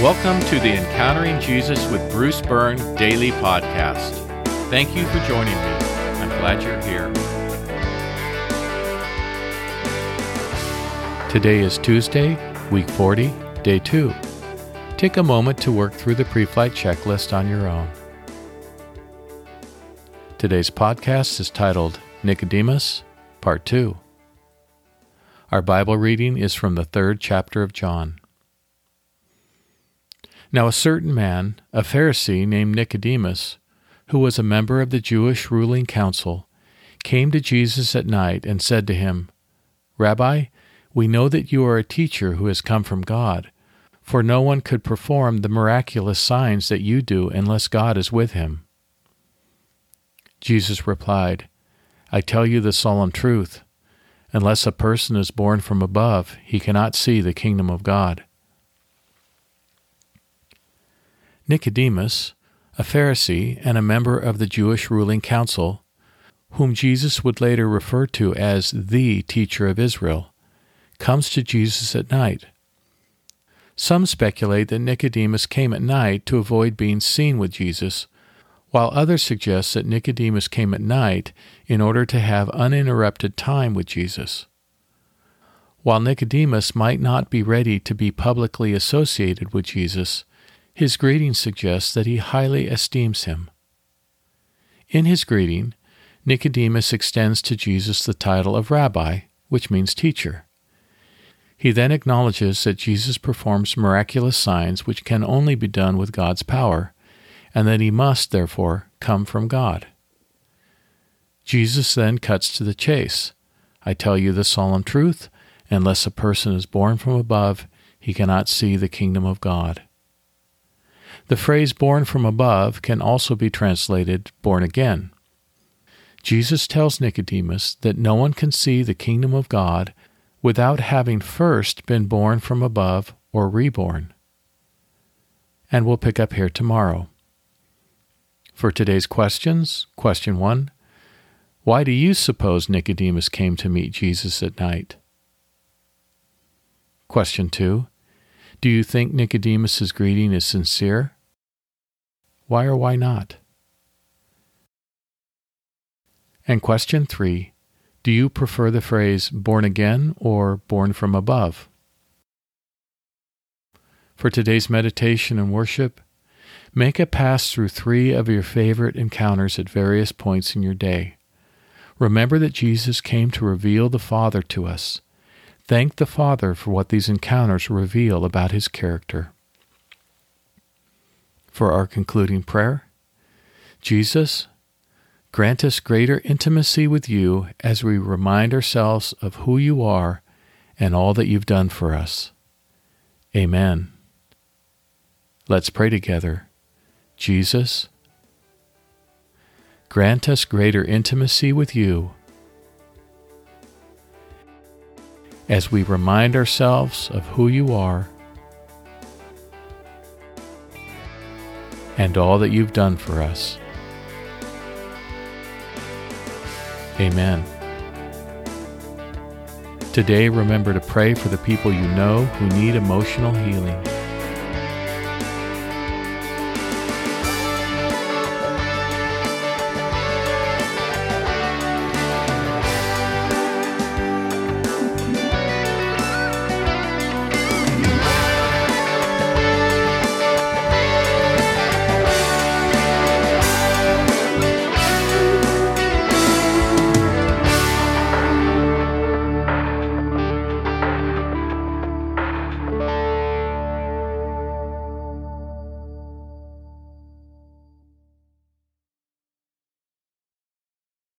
Welcome to the Encountering Jesus with Bruce Byrne daily podcast. Thank you for joining me. I'm glad you're here. Today is Tuesday, week 40, day 2. Take a moment to work through the pre flight checklist on your own. Today's podcast is titled Nicodemus, Part 2. Our Bible reading is from the third chapter of John. Now, a certain man, a Pharisee named Nicodemus, who was a member of the Jewish ruling council, came to Jesus at night and said to him, Rabbi, we know that you are a teacher who has come from God, for no one could perform the miraculous signs that you do unless God is with him. Jesus replied, I tell you the solemn truth. Unless a person is born from above, he cannot see the kingdom of God. Nicodemus, a Pharisee and a member of the Jewish ruling council, whom Jesus would later refer to as the teacher of Israel, comes to Jesus at night. Some speculate that Nicodemus came at night to avoid being seen with Jesus, while others suggest that Nicodemus came at night in order to have uninterrupted time with Jesus. While Nicodemus might not be ready to be publicly associated with Jesus, his greeting suggests that he highly esteems him. In his greeting, Nicodemus extends to Jesus the title of Rabbi, which means teacher. He then acknowledges that Jesus performs miraculous signs which can only be done with God's power, and that he must, therefore, come from God. Jesus then cuts to the chase. I tell you the solemn truth, unless a person is born from above, he cannot see the kingdom of God. The phrase born from above can also be translated born again. Jesus tells Nicodemus that no one can see the kingdom of God without having first been born from above or reborn. And we'll pick up here tomorrow. For today's questions, question 1 Why do you suppose Nicodemus came to meet Jesus at night? Question 2 Do you think Nicodemus's greeting is sincere? Why or why not? And question 3 do you prefer the phrase born again or born from above? For today's meditation and worship, make a pass through three of your favorite encounters at various points in your day. Remember that Jesus came to reveal the Father to us. Thank the Father for what these encounters reveal about his character. For our concluding prayer, Jesus, Grant us greater intimacy with you as we remind ourselves of who you are and all that you've done for us. Amen. Let's pray together. Jesus, grant us greater intimacy with you as we remind ourselves of who you are and all that you've done for us. Amen. Today, remember to pray for the people you know who need emotional healing.